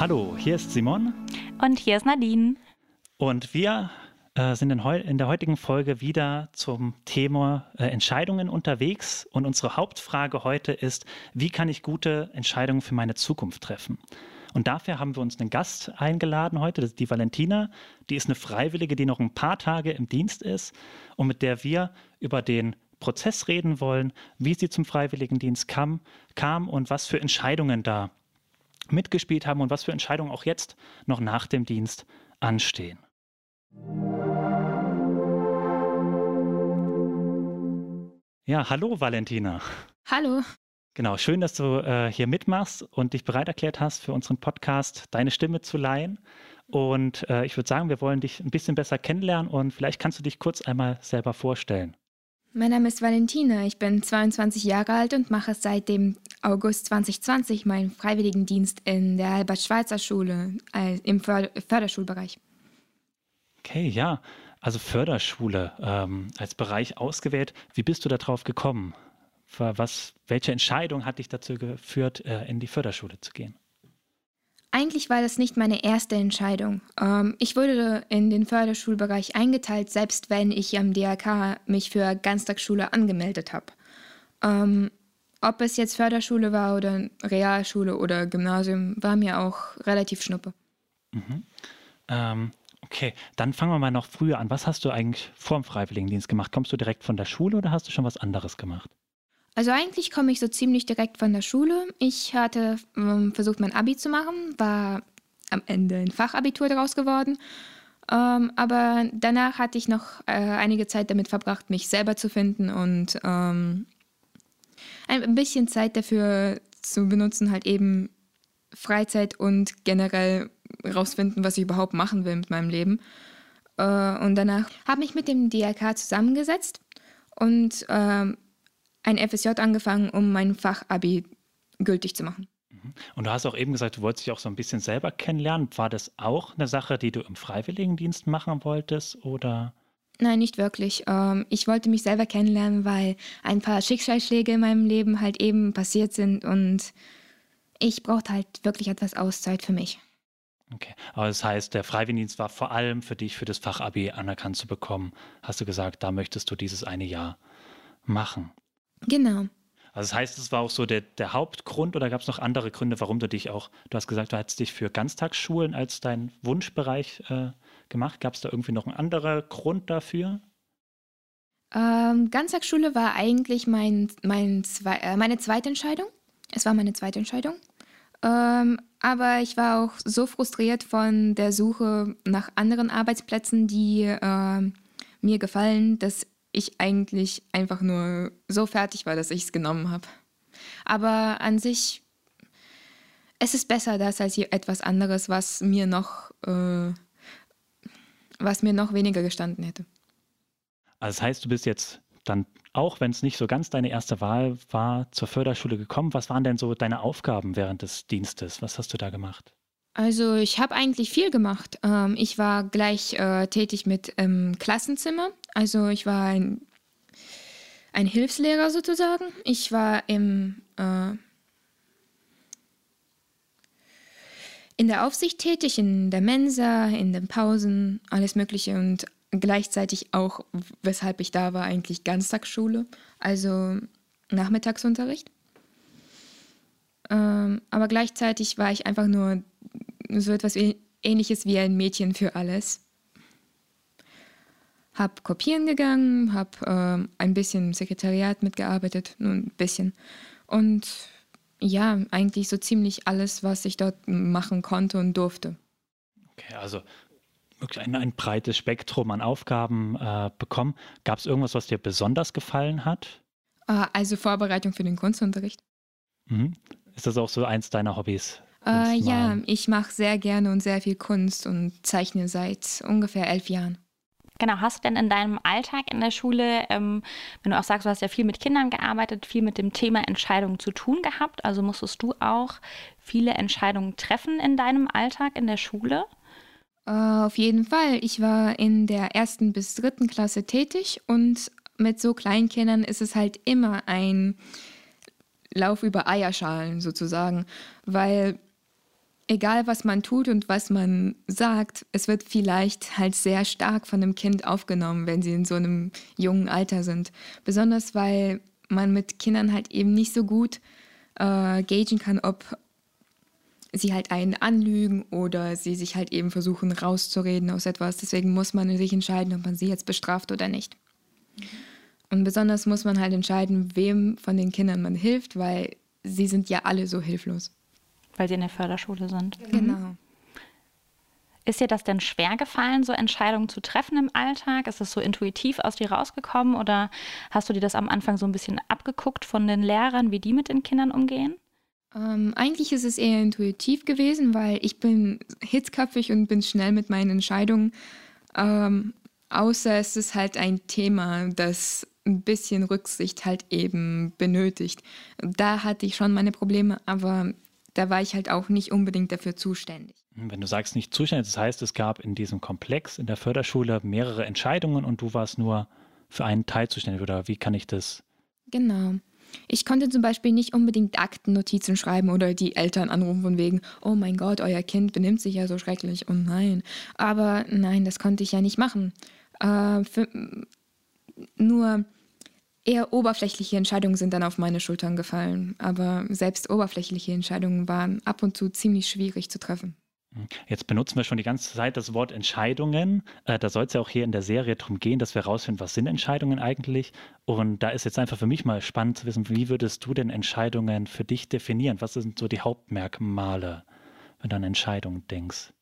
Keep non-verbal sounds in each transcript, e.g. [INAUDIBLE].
Hallo, hier ist Simon. Und hier ist Nadine. Und wir äh, sind in, in, der heutigen Folge wieder zum Thema äh, Entscheidungen unterwegs. Und unsere Hauptfrage heute ist, wie kann ich gute Entscheidungen für meine Zukunft treffen? Und dafür haben wir uns einen Gast eingeladen heute, das ist die Valentina. Die ist eine Freiwillige, die noch ein paar Tage im Dienst ist und mit der wir über den Prozess reden wollen, wie sie zum Freiwilligendienst kam, kam und was für Entscheidungen da mitgespielt haben und was für Entscheidungen auch jetzt noch nach dem Dienst anstehen. Ja, hallo Valentina. Hallo. Genau, schön, dass du äh, hier mitmachst und dich bereit erklärt hast, für unseren Podcast deine Stimme zu leihen. Und äh, ich würde sagen, wir wollen dich ein bisschen besser kennenlernen und vielleicht kannst du dich kurz einmal selber vorstellen. Mein Name ist Valentina, ich bin 22 Jahre alt und mache seit dem August 2020 meinen Freiwilligendienst in der Albert-Schweitzer-Schule äh, im Förder Förderschulbereich. Okay, ja, also Förderschule ähm, als Bereich ausgewählt. Wie bist du darauf gekommen? Was, welche Entscheidung hat dich dazu geführt, äh, in die Förderschule zu gehen? Eigentlich war das nicht meine erste Entscheidung. Ähm, ich wurde in den Förderschulbereich eingeteilt, selbst wenn ich am DRK mich für Ganztagsschule angemeldet habe. Ähm, ob es jetzt Förderschule war oder Realschule oder Gymnasium, war mir auch relativ schnuppe. Mhm. Ähm, okay, dann fangen wir mal noch früher an. Was hast du eigentlich vor dem Freiwilligendienst gemacht? Kommst du direkt von der Schule oder hast du schon was anderes gemacht? Also eigentlich komme ich so ziemlich direkt von der Schule. Ich hatte ähm, versucht, mein Abi zu machen, war am Ende ein Fachabitur daraus geworden. Ähm, aber danach hatte ich noch äh, einige Zeit damit verbracht, mich selber zu finden und ähm, ein bisschen Zeit dafür zu benutzen, halt eben Freizeit und generell rausfinden, was ich überhaupt machen will mit meinem Leben. Äh, und danach habe ich mit dem DRK zusammengesetzt und ähm, ein FSJ angefangen, um mein Fachabi gültig zu machen. Mhm. Und du hast auch eben gesagt, du wolltest dich auch so ein bisschen selber kennenlernen. War das auch eine Sache, die du im Freiwilligendienst machen wolltest oder? Nein, nicht wirklich. Ähm, ich wollte mich selber kennenlernen, weil ein paar Schicksalsschläge in meinem Leben halt eben passiert sind und ich brauchte halt wirklich etwas Auszeit für mich. Okay, aber das heißt, der Freiwilligendienst war vor allem für dich, für das Fachabi anerkannt zu bekommen. Hast du gesagt, da möchtest du dieses eine Jahr machen? Genau. Also das heißt, es war auch so der, der Hauptgrund oder gab es noch andere Gründe, warum du dich auch, du hast gesagt, du hast dich für Ganztagsschulen als dein Wunschbereich äh, gemacht. Gab es da irgendwie noch einen anderen Grund dafür? Ähm, Ganztagsschule war eigentlich mein, mein zwei, äh, meine zweite Entscheidung. Es war meine zweite Entscheidung. Ähm, aber ich war auch so frustriert von der Suche nach anderen Arbeitsplätzen, die äh, mir gefallen, dass ich eigentlich einfach nur so fertig war, dass ich es genommen habe. Aber an sich, es ist besser das als etwas anderes, was mir noch, äh, was mir noch weniger gestanden hätte. Also das heißt, du bist jetzt dann, auch wenn es nicht so ganz deine erste Wahl war, zur Förderschule gekommen. Was waren denn so deine Aufgaben während des Dienstes? Was hast du da gemacht? Also ich habe eigentlich viel gemacht. Ähm, ich war gleich äh, tätig mit im Klassenzimmer. Also ich war ein, ein Hilfslehrer sozusagen. Ich war im, äh, in der Aufsicht tätig, in der Mensa, in den Pausen, alles Mögliche und gleichzeitig auch, weshalb ich da war, eigentlich Ganztagsschule, also Nachmittagsunterricht. Ähm, aber gleichzeitig war ich einfach nur so etwas ähnliches wie ein Mädchen für alles. Hab kopieren gegangen, hab äh, ein bisschen im Sekretariat mitgearbeitet, nur ein bisschen. Und ja, eigentlich so ziemlich alles, was ich dort machen konnte und durfte. Okay, also wirklich ein, ein breites Spektrum an Aufgaben äh, bekommen. Gab es irgendwas, was dir besonders gefallen hat? Äh, also Vorbereitung für den Kunstunterricht. Mhm. Ist das auch so eins deiner Hobbys? Äh, ja, ich mache sehr gerne und sehr viel Kunst und zeichne seit ungefähr elf Jahren. Genau, hast du denn in deinem Alltag in der Schule, ähm, wenn du auch sagst, du hast ja viel mit Kindern gearbeitet, viel mit dem Thema Entscheidungen zu tun gehabt, also musstest du auch viele Entscheidungen treffen in deinem Alltag in der Schule? Äh, auf jeden Fall. Ich war in der ersten bis dritten Klasse tätig und mit so kleinen Kindern ist es halt immer ein Lauf über Eierschalen sozusagen, weil egal was man tut und was man sagt, es wird vielleicht halt sehr stark von dem Kind aufgenommen, wenn sie in so einem jungen Alter sind. Besonders weil man mit Kindern halt eben nicht so gut äh, gagen kann, ob sie halt einen anlügen oder sie sich halt eben versuchen rauszureden aus etwas. Deswegen muss man sich entscheiden, ob man sie jetzt bestraft oder nicht. Und besonders muss man halt entscheiden, wem von den Kindern man hilft, weil sie sind ja alle so hilflos. Weil sie in der Förderschule sind. Genau. Mhm. Ist dir das denn schwer gefallen, so Entscheidungen zu treffen im Alltag? Ist es so intuitiv aus dir rausgekommen oder hast du dir das am Anfang so ein bisschen abgeguckt von den Lehrern, wie die mit den Kindern umgehen? Ähm, eigentlich ist es eher intuitiv gewesen, weil ich bin hitzköpfig und bin schnell mit meinen Entscheidungen. Ähm, außer es ist halt ein Thema, das ein bisschen Rücksicht halt eben benötigt. Da hatte ich schon meine Probleme, aber da war ich halt auch nicht unbedingt dafür zuständig. Wenn du sagst nicht zuständig, das heißt, es gab in diesem Komplex in der Förderschule mehrere Entscheidungen und du warst nur für einen Teil zuständig oder wie kann ich das? Genau. Ich konnte zum Beispiel nicht unbedingt Aktennotizen schreiben oder die Eltern anrufen von wegen, oh mein Gott, euer Kind benimmt sich ja so schrecklich. Oh nein. Aber nein, das konnte ich ja nicht machen. Äh, für, nur eher oberflächliche Entscheidungen sind dann auf meine Schultern gefallen. Aber selbst oberflächliche Entscheidungen waren ab und zu ziemlich schwierig zu treffen. Jetzt benutzen wir schon die ganze Zeit das Wort Entscheidungen. Äh, da soll es ja auch hier in der Serie darum gehen, dass wir herausfinden, was sind Entscheidungen eigentlich. Und da ist jetzt einfach für mich mal spannend zu wissen, wie würdest du denn Entscheidungen für dich definieren? Was sind so die Hauptmerkmale, wenn du an Entscheidungen denkst?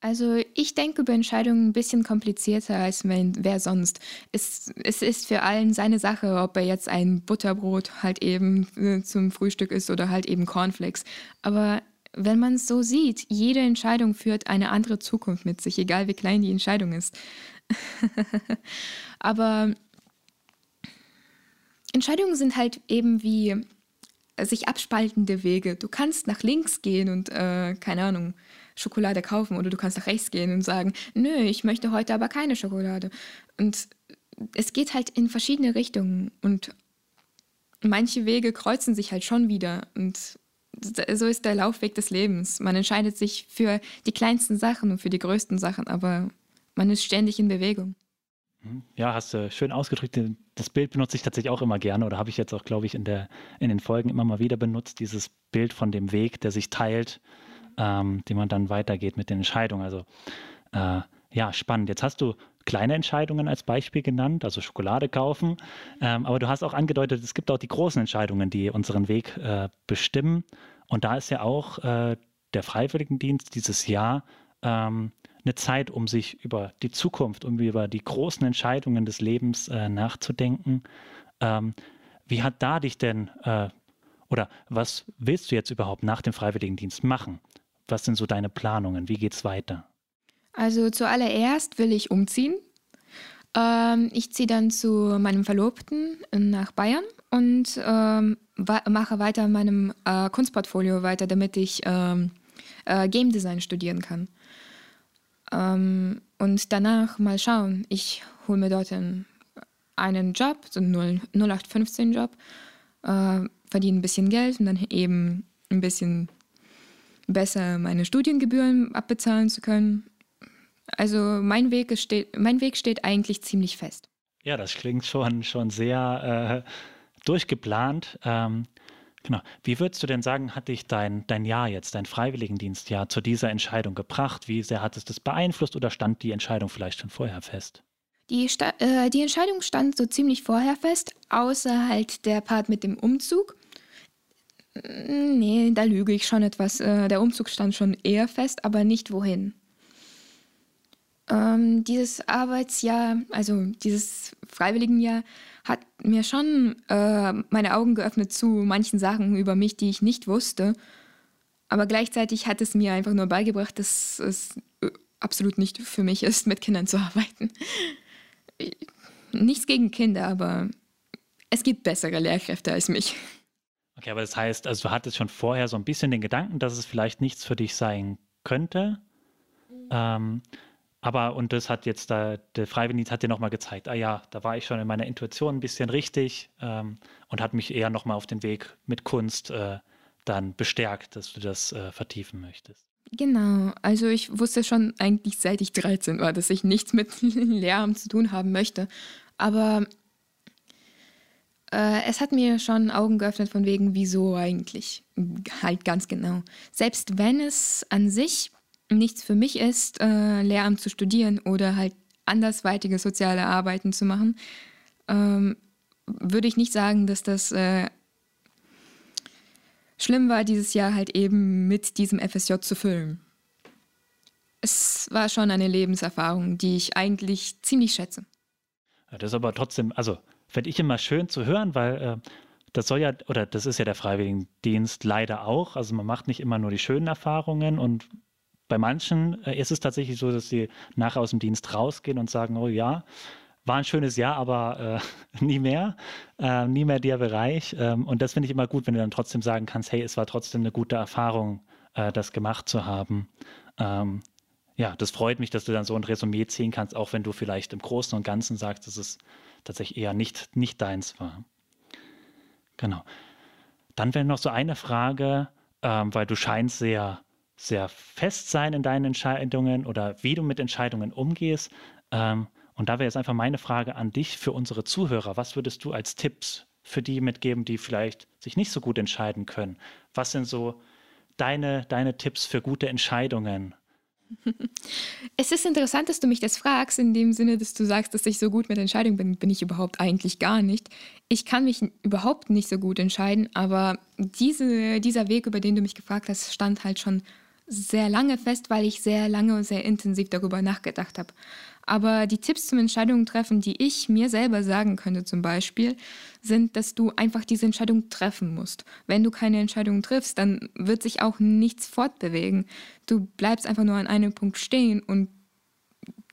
Also ich denke über Entscheidungen ein bisschen komplizierter als wenn, wer sonst. Es, es ist für allen seine Sache, ob er jetzt ein Butterbrot halt eben äh, zum Frühstück isst oder halt eben Cornflakes. Aber wenn man es so sieht, jede Entscheidung führt eine andere Zukunft mit sich, egal wie klein die Entscheidung ist. [LAUGHS] Aber Entscheidungen sind halt eben wie sich abspaltende Wege. Du kannst nach links gehen und, äh, keine Ahnung, Schokolade kaufen oder du kannst nach rechts gehen und sagen, nö, ich möchte heute aber keine Schokolade. Und es geht halt in verschiedene Richtungen und manche Wege kreuzen sich halt schon wieder und so ist der Laufweg des Lebens. Man entscheidet sich für die kleinsten Sachen und für die größten Sachen, aber man ist ständig in Bewegung. Mhm. Ja, hast du schön ausgedrückt. Das Bild benutze ich tatsächlich auch immer gerne oder habe ich jetzt auch, glaube ich, in, der, in den Folgen immer mal wieder benutzt. Dieses Bild von dem Weg, der sich teilt, ähm, den man dann weitergeht mit den Entscheidungen. Also äh, ja, spannend. Jetzt hast du kleine Entscheidungen als Beispiel genannt, also Schokolade kaufen. Ähm, aber du hast auch angedeutet, es gibt auch die großen Entscheidungen, die unseren Weg äh, bestimmen. Und da ist ja auch äh, der Freiwilligendienst dieses Jahr ähm, eine Zeit, um sich über die Zukunft, um über die großen Entscheidungen des Lebens äh, nachzudenken. Ähm, wie hat da dich denn, äh, oder was willst du jetzt überhaupt nach dem Freiwilligendienst machen? Was sind so deine Planungen? Wie geht es weiter? Also zuallererst will ich umziehen. Ähm, ich ziehe dann zu meinem Verlobten nach Bayern und ähm, mache weiter in meinem äh, Kunstportfolio weiter, damit ich ähm, äh, Game Design studieren kann. Ähm, und danach mal schauen. Ich hole mir dort einen, einen Job, so einen 0815-Job, äh, verdiene ein bisschen Geld und dann eben ein bisschen besser meine Studiengebühren abbezahlen zu können also mein Weg, steht, mein Weg steht eigentlich ziemlich fest. Ja, das klingt schon, schon sehr äh, durchgeplant. Ähm, genau. Wie würdest du denn sagen, hat dich dein, dein Jahr jetzt, dein Freiwilligendienstjahr zu dieser Entscheidung gebracht? Wie sehr hat es das beeinflusst oder stand die Entscheidung vielleicht schon vorher fest? Die, äh, die Entscheidung stand so ziemlich vorher fest, außer halt der Part mit dem Umzug. Nee, da lüge ich schon etwas. Äh, der Umzug stand schon eher fest, aber nicht wohin. Ähm, dieses Arbeitsjahr, also dieses Freiwilligenjahr, hat mir schon äh, meine Augen geöffnet zu manchen Sachen über mich, die ich nicht wusste. Aber gleichzeitig hat es mir einfach nur beigebracht, dass es äh, absolut nicht für mich ist, mit Kindern zu arbeiten. Nichts gegen Kinder, aber es gibt bessere Lehrkräfte als mich. Okay, aber das heißt, also du hattest schon vorher so ein bisschen den Gedanken, dass es vielleicht nichts für dich sein könnte. Mhm. Ähm, aber, und das hat jetzt da, der Freiwilligendienst hat dir nochmal gezeigt, ah ja, da war ich schon in meiner Intuition ein bisschen richtig ähm, und hat mich eher nochmal auf den Weg mit Kunst äh, dann bestärkt, dass du das äh, vertiefen möchtest. Genau, also ich wusste schon eigentlich seit ich 13 war, dass ich nichts mit [LAUGHS] Lehramt zu tun haben möchte. Aber äh, es hat mir schon Augen geöffnet von wegen, wieso eigentlich. Halt ganz genau. Selbst wenn es an sich nichts für mich ist, äh, Lehramt zu studieren oder halt andersweitige soziale Arbeiten zu machen, ähm, würde ich nicht sagen, dass das äh, schlimm war, dieses Jahr halt eben mit diesem FSJ zu füllen. Es war schon eine Lebenserfahrung, die ich eigentlich ziemlich schätze. Das ist aber trotzdem, also finde ich immer schön zu hören, weil äh, das soll ja, oder das ist ja der Freiwilligendienst leider auch. Also man macht nicht immer nur die schönen Erfahrungen und bei manchen äh, ist es tatsächlich so, dass sie nachher aus dem Dienst rausgehen und sagen, oh ja, war ein schönes Jahr, aber äh, [LAUGHS] nie mehr, äh, nie mehr der Bereich. Ähm, und das finde ich immer gut, wenn du dann trotzdem sagen kannst, hey, es war trotzdem eine gute Erfahrung, äh, das gemacht zu haben. Ähm, ja, das freut mich, dass du dann so ein Resümee ziehen kannst, auch wenn du vielleicht im Großen und Ganzen sagst, es tatsächlich eher nicht, nicht deins war. Genau. Dann wäre noch so eine Frage, ähm, weil du scheinst sehr, sehr fest sein in deinen Entscheidungen oder wie du mit Entscheidungen umgehst. Ähm, und da wäre jetzt einfach meine Frage an dich für unsere Zuhörer. Was würdest du als Tipps für die mitgeben, die vielleicht sich nicht so gut entscheiden können? Was sind so deine, deine Tipps für gute Entscheidungen? [LAUGHS] Es ist interessant, dass du mich das fragst, in dem Sinne, dass du sagst, dass ich so gut mit Entscheidungen bin, bin ich überhaupt eigentlich gar nicht. Ich kann mich überhaupt nicht so gut entscheiden, aber diese, dieser Weg, über den du mich gefragt hast, stand halt schon sehr lange fest, weil ich sehr lange und sehr intensiv darüber nachgedacht habe. Aber die Tipps zum Entscheidungen treffen, die ich mir selber sagen könnte zum Beispiel, sind, dass du einfach diese Entscheidung treffen musst. Wenn du keine Entscheidung triffst, dann wird sich auch nichts fortbewegen. Du bleibst einfach nur an einem Punkt stehen und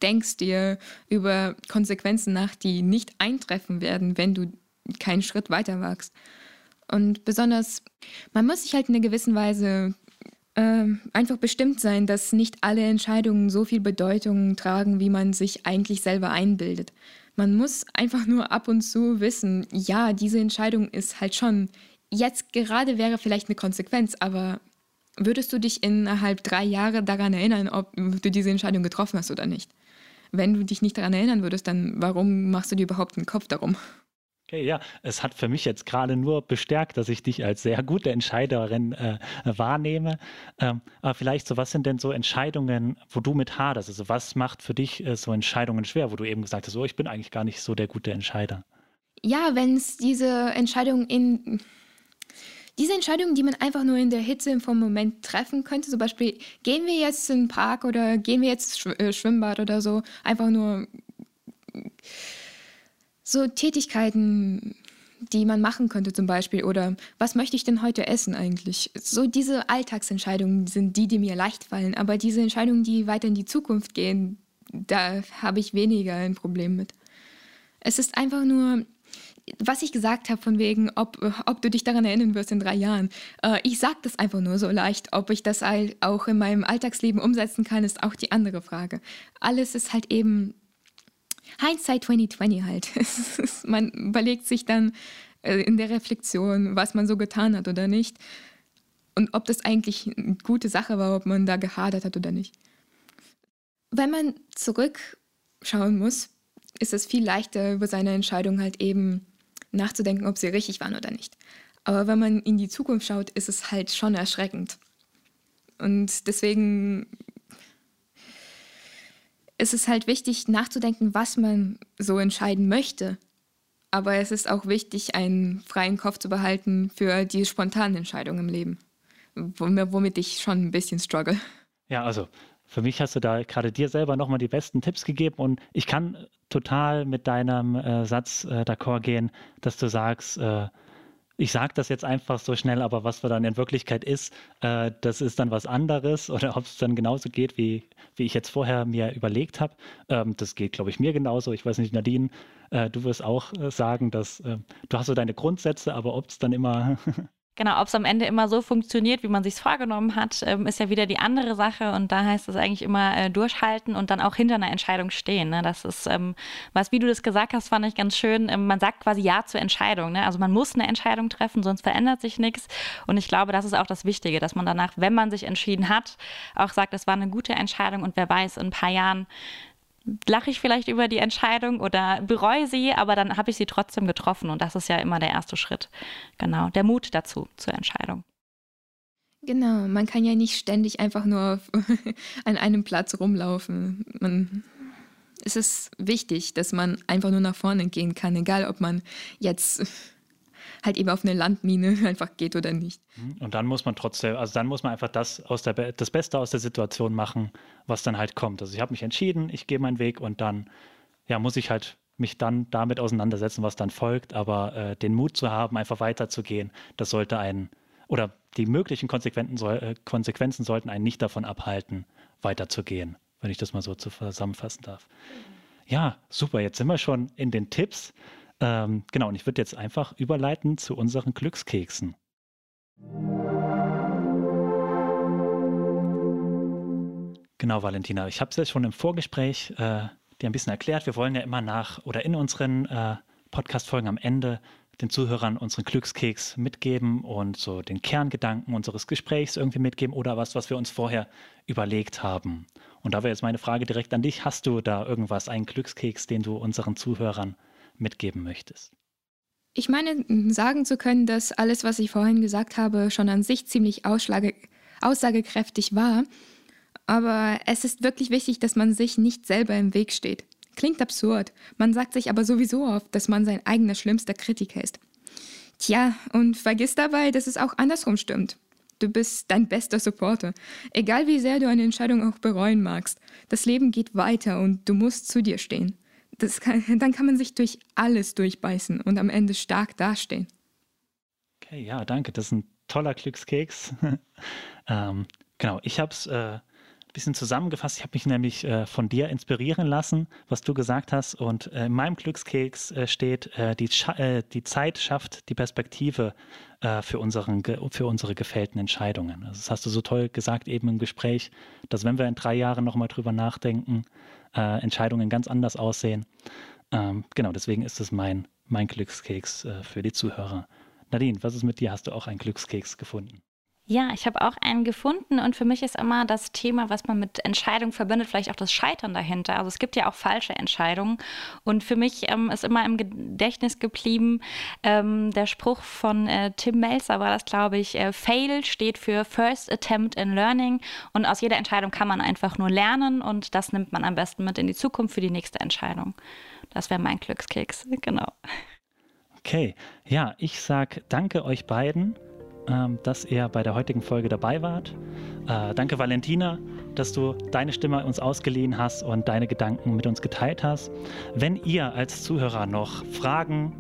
denkst dir über Konsequenzen nach, die nicht eintreffen werden, wenn du keinen Schritt weiter wagst. Und besonders, man muss sich halt in einer gewissen Weise äh, einfach bestimmt sein, dass nicht alle Entscheidungen so viel Bedeutung tragen, wie man sich eigentlich selber einbildet. Man muss einfach nur ab und zu wissen, ja, diese Entscheidung ist halt schon, jetzt gerade wäre vielleicht eine Konsequenz, aber würdest du dich innerhalb drei Jahre daran erinnern, ob du diese Entscheidung getroffen hast oder nicht? Wenn du dich nicht daran erinnern würdest, dann warum machst du dir überhaupt einen Kopf darum? Okay, ja, es hat für mich jetzt gerade nur bestärkt, dass ich dich als sehr gute Entscheiderin äh, wahrnehme. Ähm, aber vielleicht so, was sind denn so Entscheidungen, wo du mit haderst? Also was macht für dich äh, so Entscheidungen schwer, wo du eben gesagt hast, oh, ich bin eigentlich gar nicht so der gute Entscheider? Ja, wenn es diese Entscheidung in diese Entscheidungen, die man einfach nur in der Hitze vom Moment treffen könnte, zum Beispiel, gehen wir jetzt in den Park oder gehen wir jetzt sch äh, Schwimmbad oder so, einfach nur so Tätigkeiten, die man machen könnte zum Beispiel oder was möchte ich denn heute essen eigentlich? So diese Alltagsentscheidungen sind die, die mir leicht fallen, aber diese Entscheidungen, die weiter in die Zukunft gehen, da habe ich weniger ein Problem mit. Es ist einfach nur, was ich gesagt habe von wegen, ob, ob du dich daran erinnern wirst in drei Jahren. Äh, ich sage das einfach nur so leicht. Ob ich das auch in meinem Alltagsleben umsetzen kann, ist auch die andere Frage. Alles ist halt eben Hindsight 2020 halt. [LAUGHS] man überlegt sich dann äh, in der Reflexion, was man so getan hat oder nicht. Und ob das eigentlich eine gute Sache war, ob man da gehadert hat oder nicht. Wenn man zurückschauen muss, ist es viel leichter, über seine Entscheidung halt eben nachzudenken, ob sie richtig waren oder nicht. Aber wenn man in die Zukunft schaut, ist es halt schon erschreckend. Und deswegen ist es halt wichtig nachzudenken, was man so entscheiden möchte. Aber es ist auch wichtig, einen freien Kopf zu behalten für die spontanen Entscheidungen im Leben, womit ich schon ein bisschen struggle. Ja, also für mich hast du da gerade dir selber nochmal die besten Tipps gegeben und ich kann total mit deinem äh, Satz äh, d'accord gehen, dass du sagst, äh, ich sage das jetzt einfach so schnell, aber was dann in Wirklichkeit ist, äh, das ist dann was anderes oder ob es dann genauso geht, wie, wie ich jetzt vorher mir überlegt habe. Ähm, das geht, glaube ich, mir genauso. Ich weiß nicht, Nadine, äh, du wirst auch äh, sagen, dass äh, du hast so deine Grundsätze, aber ob es dann immer [LAUGHS] Genau, ob es am Ende immer so funktioniert, wie man sich vorgenommen hat, ähm, ist ja wieder die andere Sache. Und da heißt es eigentlich immer äh, durchhalten und dann auch hinter einer Entscheidung stehen. Ne? Das ist, ähm, was, wie du das gesagt hast, fand ich ganz schön. Ähm, man sagt quasi Ja zur Entscheidung. Ne? Also man muss eine Entscheidung treffen, sonst verändert sich nichts. Und ich glaube, das ist auch das Wichtige, dass man danach, wenn man sich entschieden hat, auch sagt, es war eine gute Entscheidung und wer weiß, in ein paar Jahren lache ich vielleicht über die Entscheidung oder bereue sie, aber dann habe ich sie trotzdem getroffen und das ist ja immer der erste Schritt. Genau, der Mut dazu zur Entscheidung. Genau, man kann ja nicht ständig einfach nur [LAUGHS] an einem Platz rumlaufen. Man, es ist wichtig, dass man einfach nur nach vorne gehen kann, egal ob man jetzt halt eben auf eine Landmine [LAUGHS] einfach geht oder nicht. Mhm. Und dann muss man trotzdem, also dann muss man einfach das, aus der, das Beste aus der Situation machen, was dann halt kommt. Also ich habe mich entschieden, ich gehe meinen Weg und dann ja, muss ich halt mich dann damit auseinandersetzen, was dann folgt. Aber äh, den Mut zu haben, einfach weiterzugehen, das sollte einen, oder die möglichen soll, äh, Konsequenzen sollten einen nicht davon abhalten, weiterzugehen, wenn ich das mal so zusammenfassen darf. Ja, super, jetzt sind wir schon in den Tipps. Ähm, genau, und ich würde jetzt einfach überleiten zu unseren Glückskeksen. Genau, Valentina. Ich habe es ja schon im Vorgespräch äh, dir ein bisschen erklärt. Wir wollen ja immer nach oder in unseren äh, Podcast-Folgen am Ende den Zuhörern unseren Glückskeks mitgeben und so den Kerngedanken unseres Gesprächs irgendwie mitgeben oder was, was wir uns vorher überlegt haben. Und da wäre jetzt meine Frage direkt an dich. Hast du da irgendwas, einen Glückskeks, den du unseren Zuhörern mitgeben möchtest? Ich meine, sagen zu können, dass alles, was ich vorhin gesagt habe, schon an sich ziemlich aussagekräftig war. Aber es ist wirklich wichtig, dass man sich nicht selber im Weg steht. Klingt absurd, man sagt sich aber sowieso oft, dass man sein eigener schlimmster Kritiker ist. Tja, und vergiss dabei, dass es auch andersrum stimmt. Du bist dein bester Supporter. Egal wie sehr du eine Entscheidung auch bereuen magst, das Leben geht weiter und du musst zu dir stehen kann, dann kann man sich durch alles durchbeißen und am Ende stark dastehen. Okay, ja, danke. Das ist ein toller Glückskeks. [LAUGHS] ähm, genau, ich habe es äh, bisschen zusammengefasst. Ich habe mich nämlich äh, von dir inspirieren lassen, was du gesagt hast. Und äh, in meinem Glückskeks äh, steht, äh, die, äh, die Zeit schafft die Perspektive für, unseren, für unsere gefällten Entscheidungen. Also das hast du so toll gesagt eben im Gespräch, dass wenn wir in drei Jahren nochmal drüber nachdenken, äh, Entscheidungen ganz anders aussehen. Ähm, genau, deswegen ist es mein, mein Glückskeks äh, für die Zuhörer. Nadine, was ist mit dir? Hast du auch einen Glückskeks gefunden? Ja, ich habe auch einen gefunden und für mich ist immer das Thema, was man mit Entscheidung verbindet, vielleicht auch das Scheitern dahinter. Also es gibt ja auch falsche Entscheidungen und für mich ähm, ist immer im Gedächtnis geblieben ähm, der Spruch von äh, Tim Melzer war das, glaube ich, äh, Fail steht für First Attempt in Learning und aus jeder Entscheidung kann man einfach nur lernen und das nimmt man am besten mit in die Zukunft für die nächste Entscheidung. Das wäre mein Glückskeks, [LAUGHS] genau. Okay, ja, ich sage danke euch beiden ähm, dass ihr bei der heutigen Folge dabei wart. Äh, danke, Valentina, dass du deine Stimme uns ausgeliehen hast und deine Gedanken mit uns geteilt hast. Wenn ihr als Zuhörer noch Fragen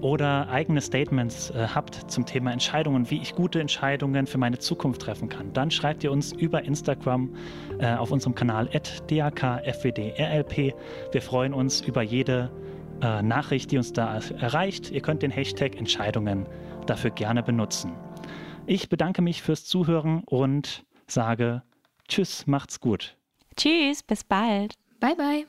oder eigene Statements äh, habt zum Thema Entscheidungen, wie ich gute Entscheidungen für meine Zukunft treffen kann, dann schreibt ihr uns über Instagram äh, auf unserem Kanal dakfwdrlp. Wir freuen uns über jede äh, Nachricht, die uns da erreicht. Ihr könnt den Hashtag Entscheidungen dafür gerne benutzen. Ich bedanke mich fürs Zuhören und sage Tschüss, macht's gut. Tschüss, bis bald. Bye, bye.